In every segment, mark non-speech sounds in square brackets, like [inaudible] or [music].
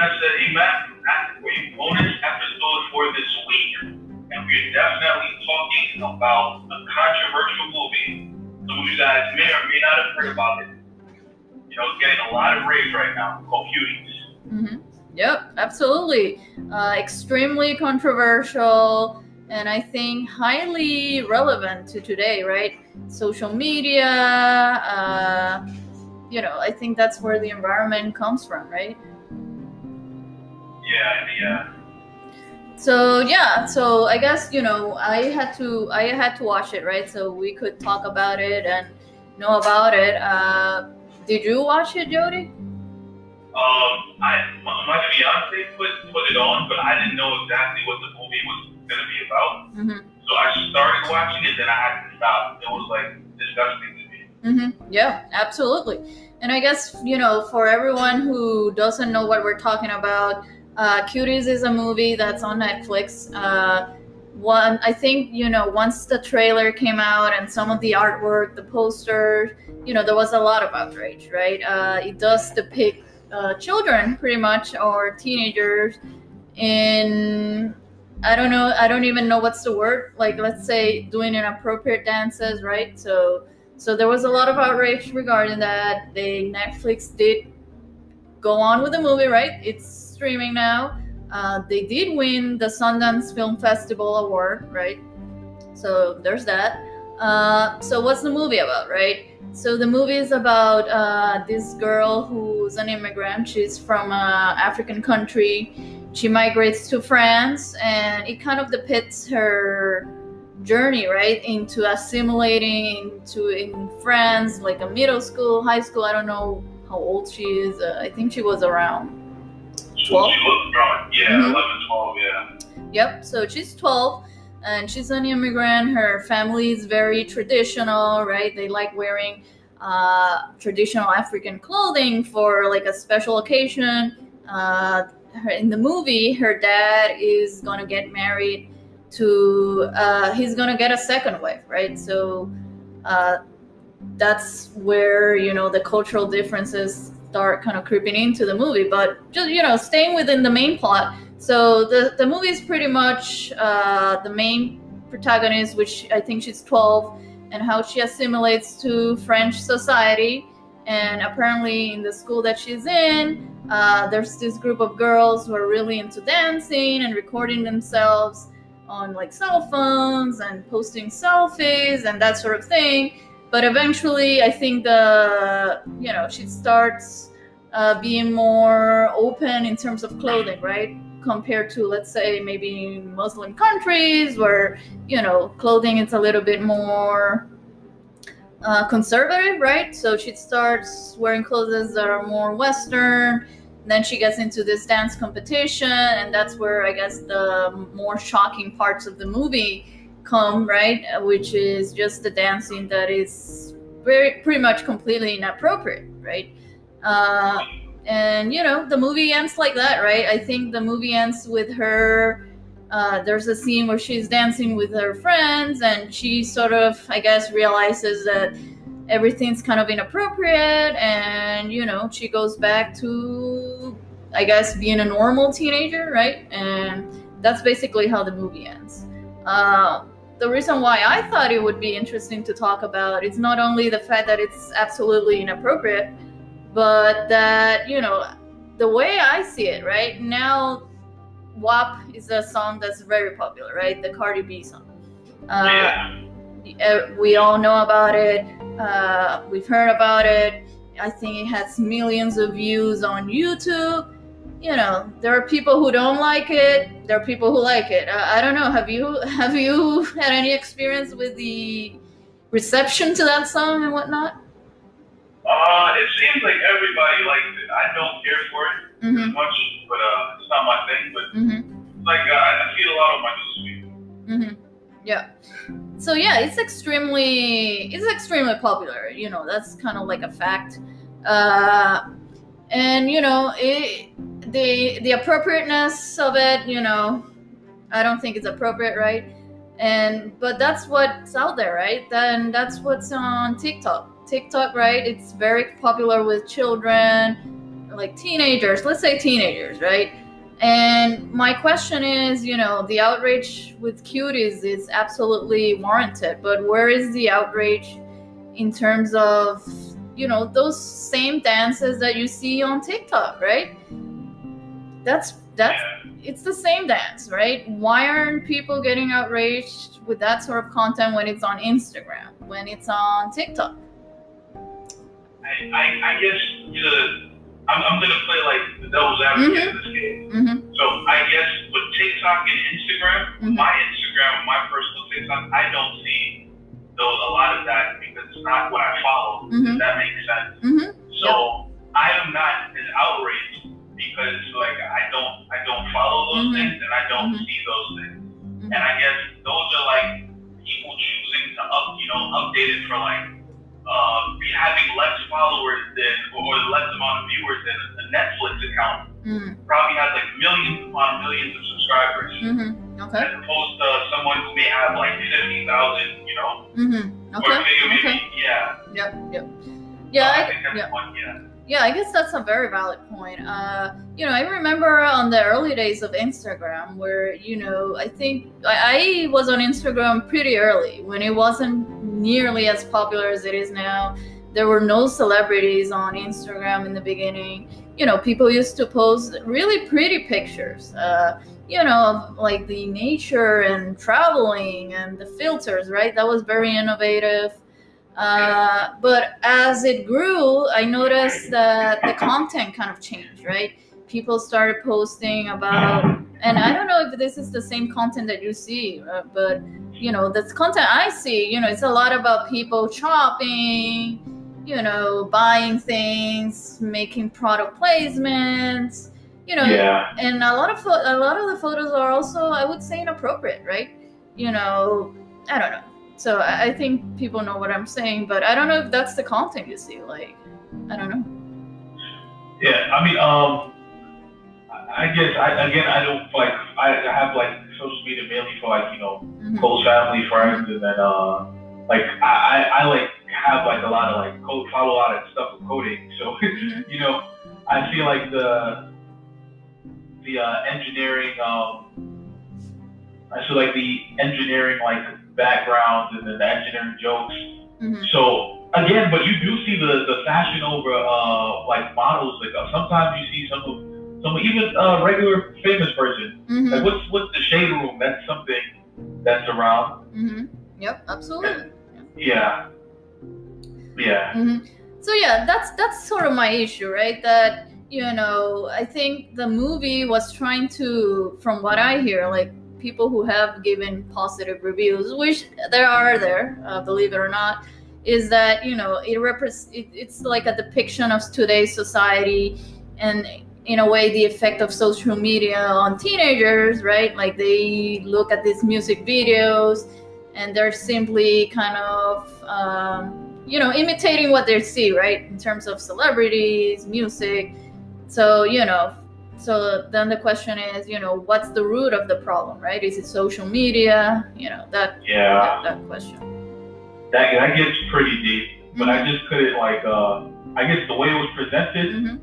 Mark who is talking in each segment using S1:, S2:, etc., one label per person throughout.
S1: I said, hey, Matt, we bonus episode for this week. And we're definitely talking about a controversial movie. Some of you guys may or may not have heard about it. You know, it's getting a lot of rage right now called Cuties.
S2: Mm-hmm. Yep, absolutely. Uh, extremely controversial and I think highly relevant to today, right? Social media, uh, you know, I think that's where the environment comes from, right?
S1: Yeah, yeah.
S2: So yeah, so I guess you know I had to I had to watch it, right? So we could talk about it and know about it. Uh, did you watch it, Jody?
S1: Um, I my fiance put put it on, but I didn't know exactly what the movie was going to be about.
S2: Mm-hmm.
S1: So I started watching it, then I had to stop. It was like disgusting to me.
S2: Mm-hmm. Yeah, absolutely. And I guess you know, for everyone who doesn't know what we're talking about, uh, Cuties is a movie that's on Netflix. Uh, one, I think you know, once the trailer came out and some of the artwork, the posters, you know, there was a lot of outrage, right? Uh, it does depict uh, children, pretty much, or teenagers in I don't know. I don't even know what's the word. Like, let's say doing inappropriate dances, right? So, so there was a lot of outrage regarding that. They Netflix did go on with the movie, right? It's streaming now. Uh, they did win the Sundance Film Festival award, right? So there's that. Uh, so what's the movie about, right? So the movie is about uh, this girl who's an immigrant. She's from an African country she migrates to France and it kind of depicts her journey right into assimilating into in France like a middle school high school I don't know how old she is uh, I think she was around
S1: 12 she yeah mm-hmm. 11 12 yeah.
S2: Yep so she's 12 and she's an immigrant. Her family is very traditional right? They like wearing uh, traditional African clothing for like a special occasion. Uh, her in the movie, her dad is gonna get married to uh, he's gonna get a second wife, right? So uh, that's where you know the cultural differences start kind of creeping into the movie. But just you know, staying within the main plot. So the the movie is pretty much uh, the main protagonist, which I think she's 12, and how she assimilates to French society. And apparently, in the school that she's in, uh, there's this group of girls who are really into dancing and recording themselves on like cell phones and posting selfies and that sort of thing. But eventually, I think the you know she starts uh, being more open in terms of clothing, right? Compared to let's say maybe Muslim countries where you know clothing is a little bit more uh, conservative, right? So she starts wearing clothes that are more Western. Then she gets into this dance competition, and that's where I guess the more shocking parts of the movie come, right? Which is just the dancing that is very pretty much completely inappropriate, right? Uh, and you know, the movie ends like that, right? I think the movie ends with her. Uh, there's a scene where she's dancing with her friends, and she sort of, I guess, realizes that everything's kind of inappropriate and you know she goes back to i guess being a normal teenager right and that's basically how the movie ends uh, the reason why i thought it would be interesting to talk about is not only the fact that it's absolutely inappropriate but that you know the way i see it right now WAP is a song that's very popular right the cardi b song uh, yeah we all know about it. Uh, we've heard about it. I think it has millions of views on YouTube. You know, there are people who don't like it. There are people who like it. Uh, I don't know. Have you [laughs] have you had any experience with the reception to that song and whatnot?
S1: Uh, it seems like everybody likes it. I don't care for it mm-hmm. as much, but uh, it's not my thing. But mm-hmm. like uh, I see a lot of my news
S2: Mm-hmm. Yeah so yeah it's extremely it's extremely popular you know that's kind of like a fact uh and you know it the the appropriateness of it you know i don't think it's appropriate right and but that's what's out there right then that's what's on tiktok tiktok right it's very popular with children like teenagers, let's say teenagers, right? And my question is, you know, the outrage with cuties is absolutely warranted, but where is the outrage in terms of, you know, those same dances that you see on TikTok, right? That's that's it's the same dance, right? Why aren't people getting outraged with that sort of content when it's on Instagram, when it's on TikTok?
S1: I, I, I guess to, I'm, I'm gonna play like the devil's advocate
S2: Mhm.
S1: in this game.
S2: Mm-hmm.
S1: So I guess with TikTok and Instagram,
S2: Mhm.
S1: my Instagram, my personal TikTok, I don't see those a lot of that because it's not what I follow.
S2: Mhm.
S1: If that makes sense.
S2: Mm-hmm.
S1: So I am not as outraged because like I don't I don't follow those
S2: Mhm.
S1: things and I don't
S2: Mhm.
S1: see those things.
S2: Mhm.
S1: And I guess those are like people choosing to up you know update it for like uh be having less followers than or less amount of viewers than a Netflix account
S2: Mm-hmm.
S1: probably has like millions upon millions of subscribers
S2: Mm-hmm. Okay.
S1: as opposed to someone who may have like fifty thousand, you know,
S2: Mm-hmm.
S1: or
S2: Okay.
S1: maybe, maybe
S2: Okay.
S1: yeah.
S2: Yep. Yep. Yeah.
S1: I
S2: I,
S1: think that's
S2: yeah.
S1: one, yeah.
S2: Yeah, I guess that's a very valid point. Uh, you know, I remember on the early days of Instagram where, you know, I think I, I was on Instagram pretty early when it wasn't nearly as popular as it is now. There were no celebrities on Instagram in the beginning. You know, people used to post really pretty pictures, uh, you know, like the nature and traveling and the filters, right? That was very innovative. Uh, but as it grew, I noticed that the content kind of changed, right? People started posting about, and I don't know if this is the same content that you see, uh, but you know, the content I see, you know, it's a lot about people shopping, you know, buying things, making product placements, you know,
S1: Yeah.
S2: and a lot of a lot of the photos are also, I would say, inappropriate, right? You know, I don't know. So I I think people know what I'm saying, but I don't know if that's the content you see. Like, I don't know.
S1: Yeah, I mean, um, I guess I again I don't like I I have like social media mainly for like you know
S2: Mhm.
S1: close family friends and then uh like I, I I like have like a lot of like code follow a lot of stuff with coding [laughs] so
S2: Mhm.
S1: you know I feel like the the uh, engineering um I feel like the engineering like backgrounds and then the jokes
S2: Mhm.
S1: so again, but you do see the, the fashion over uh like models. Like uh, sometimes you see some of some even uh regular famous person.
S2: Mhm.
S1: Like what's what's the shade room? That's something that's around.
S2: Mm-hmm. Yep. Absolutely.
S1: Yeah. Yeah.
S2: hmm So yeah, that's that's sort of my issue, right? That you know, I think the movie was trying to, from what I hear, like people who have given positive reviews, which there are there, uh, believe it or not, is that you know it represents it, it's like a depiction of today's society, and in a way the effect of social media on teenagers, right? Like they look at these music videos and they're simply kind of um, you know imitating what they see right in terms of celebrities music so you know so then the question is you know what's the root of the problem right is it social media you know that
S1: Yeah.
S2: that, that question
S1: That that gets pretty deep. But I just couldn't like uh I guess the way it was presented,
S2: Mhm,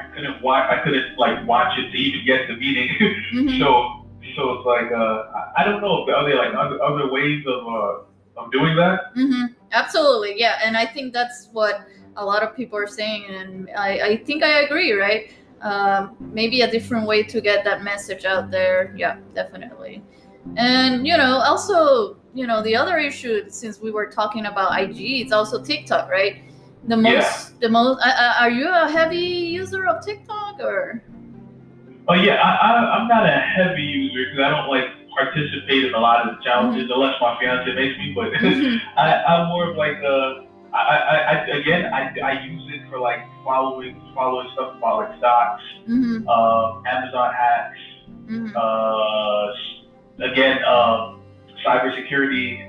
S1: I couldn't watch I couldn't like watch it to even get the meaning. [laughs]
S2: mhm.
S1: so so it's like uh I, I don't know are there like other other ways of uh of doing that?
S2: hmm Absolutely, yeah, and I think that's what a lot of people are saying, and I, I think I agree, right? Um, maybe a different way to get that message out there, yeah, definitely. And you know, also, you know, the other issue since we were talking about IG, it's also TikTok, right? The most,
S1: Yeah.
S2: the most. Uh, uh, are you a heavy user of TikTok or?
S1: Oh yeah, I, I I'm not a heavy user because I don't like participate in a lot of the challenges unless my fiance makes me. But
S2: Mhm, [laughs]
S1: I, I'm more of like uh, I, I, I again I, I use it for like following following stuff about like stocks,
S2: mhm,
S1: uh, Amazon hacks,
S2: mhm.
S1: uh, again um, cybersecurity.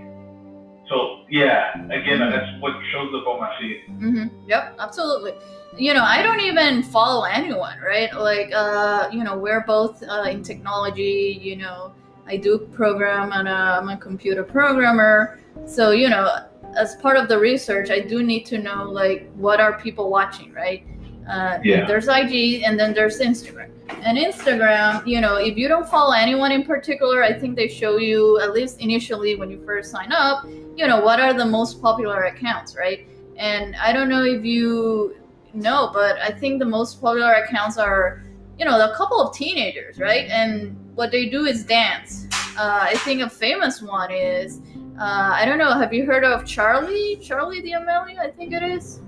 S1: So yeah, again that's what shows up on my feed.
S2: hmm Yep, absolutely. You know, I don't even follow anyone, right? Like, uh, you know, we're both uh, in technology. You know, I do program, and uh, I'm a computer programmer. So, you know, as part of the research, I do need to know like what are people watching, right? Uh,
S1: Yeah.
S2: There's IG and then there's Instagram. And Instagram, you know, if you don't follow anyone in particular, I think they show you at least initially when you first sign up, you know, what are the most popular accounts, right? And I don't know if you know, but I think the most popular accounts are, you know, a couple of teenagers, right? And what they do is dance. Uh, I think a famous one is, uh, I don't know, have you heard of Charli? Charli the D'Amelio, I think it is.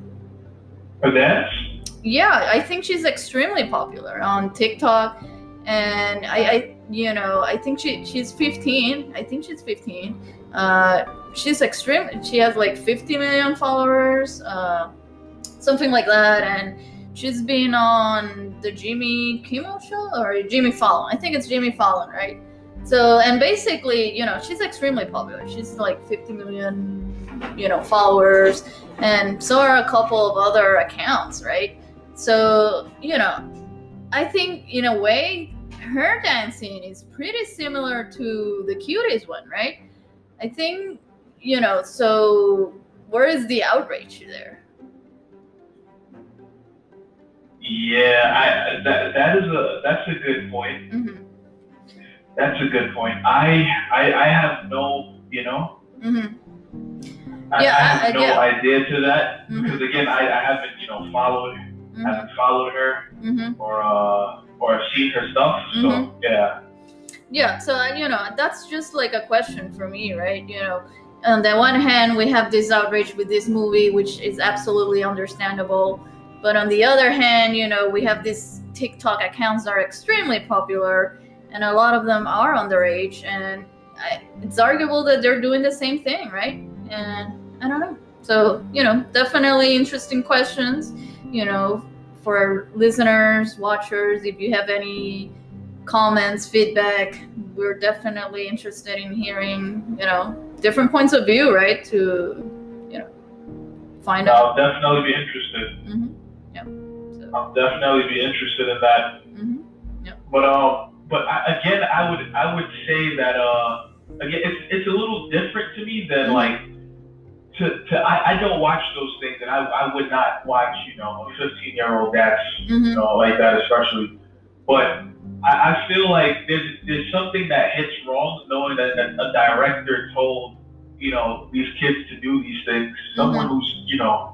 S1: That?
S2: Yeah, I think she's extremely popular on TikTok, and I, I you know, I think she she's 15. I think she's 15. Uh, she's extreme. She has like 50 million followers, uh, something like that, and she's been on the Jimmy Kimmel show or Jimmy Fallon. I think it's Jimmy Fallon, right? So, and basically, you know, she's extremely popular. She's like 50 million, you know, followers, and so are a couple of other accounts, right? So, you know, I think in a way, her dancing is pretty similar to the cuties one, right? I think, you know, so where is the outrage there?
S1: Yeah, I, that that is a that's a good point.
S2: hmm
S1: That's a good point. I I, I have no you know
S2: hmm
S1: I,
S2: Yeah,
S1: I have
S2: I-
S1: no
S2: yeah.
S1: idea to that because again I, I haven't you know followed
S2: hmm
S1: haven't followed her
S2: hmm
S1: or uh or seen her stuff. So
S2: Mhm.
S1: yeah.
S2: Yeah, so uh, you know, that's just like a question for me, right? You know, on the one hand, we have this outrage with this movie, which is absolutely understandable. But on the other hand, you know, we have these TikTok accounts that are extremely popular, and a lot of them are underage, and I, it's arguable that they're doing the same thing, right? And I don't know. So, you know, definitely interesting questions, you know, for listeners, watchers, if you have any comments, feedback. We're definitely interested in hearing, you know, different points of view, right? To, you know, find out.
S1: I'll definitely be interested.
S2: mm-hmm. Yeah. So,
S1: I'll definitely be interested in that.
S2: hmm
S1: But um, but I, again, I would I would say that uh, again, it's it's a little different to me than
S2: Mhm.
S1: like to to I, I don't watch those things, and I I would not watch you know a 15 year old that's
S2: hmm
S1: you know like that especially. But I, I feel like there's there's something that hits wrong knowing that, that a director told you know these kids to do these things. Someone who's you know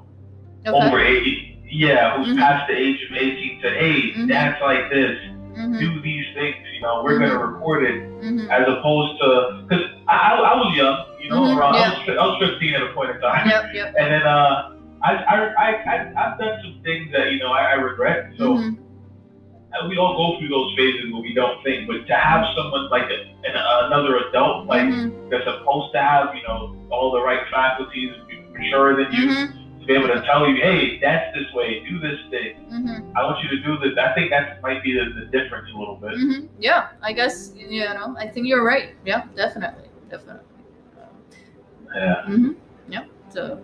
S2: Okay.
S1: over 80, yeah, who's
S2: Mhm.
S1: past the age of 18 to hey,
S2: Mhm.
S1: dance like this
S2: hmm
S1: do these things. You know, we're gonna record it
S2: hmm
S1: as opposed to because I, I was young. You know,
S2: Mhm,
S1: around,
S2: yeah.
S1: I, was, I was 15 at a point in time,
S2: Yep. Yep.
S1: and then uh, I I I I I've done some things that you know I, I regret. So
S2: hmm
S1: uh, we all go through those phases where we don't think, but to have someone like a, an, another adult like
S2: hmm
S1: that's supposed to have you know all the right faculties, and be mature than you, to be able to tell you, hey, that's this way, do this thing.
S2: hmm
S1: I want you to do this. I think that might be the, the difference a little bit.
S2: hmm Yeah, I guess you know. I think you're right. Yeah, definitely, definitely.
S1: Yeah.
S2: hmm Yep. So,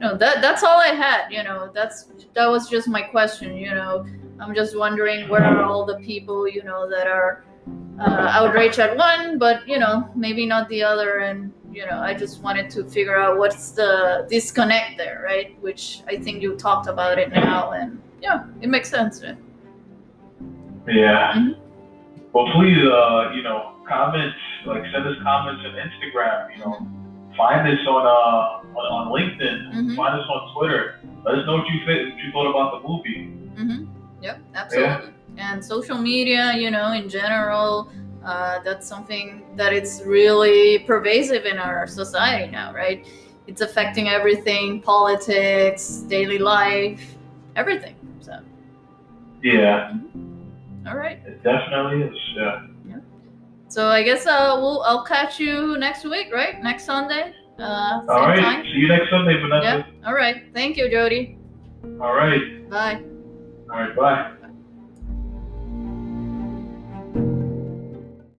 S2: you know, that that's all I had. You know, that's that was just my question. You know, I'm just wondering where are all the people you know that are uh, outraged at one, but you know, maybe not the other. And you know, I just wanted to figure out what's the disconnect there, right? Which I think you talked about it now, and yeah, it makes sense. Right?
S1: Yeah.
S2: Mhm.
S1: Well, please, uh, you know, comment, like send us comments on Instagram. You know, find us on uh on, on LinkedIn.
S2: Mhm.
S1: Find us on Twitter. Let us know what you think, what you thought about the movie.
S2: Mm-hmm. Yep, absolutely. And social media, you know, in general, uh, that's something that it's really pervasive in our society now, right? It's affecting everything politics, daily life, everything. So,
S1: Yeah,
S2: all right.
S1: it definitely is. Yeah.
S2: So I guess uh, we'll I'll catch you next week, right? Next Sunday, uh, same
S1: All right.
S2: time.
S1: See you next Sunday, Vanessa.
S2: Yeah. All right. Thank you, Jody.
S1: All right.
S2: Bye.
S1: All right. Bye.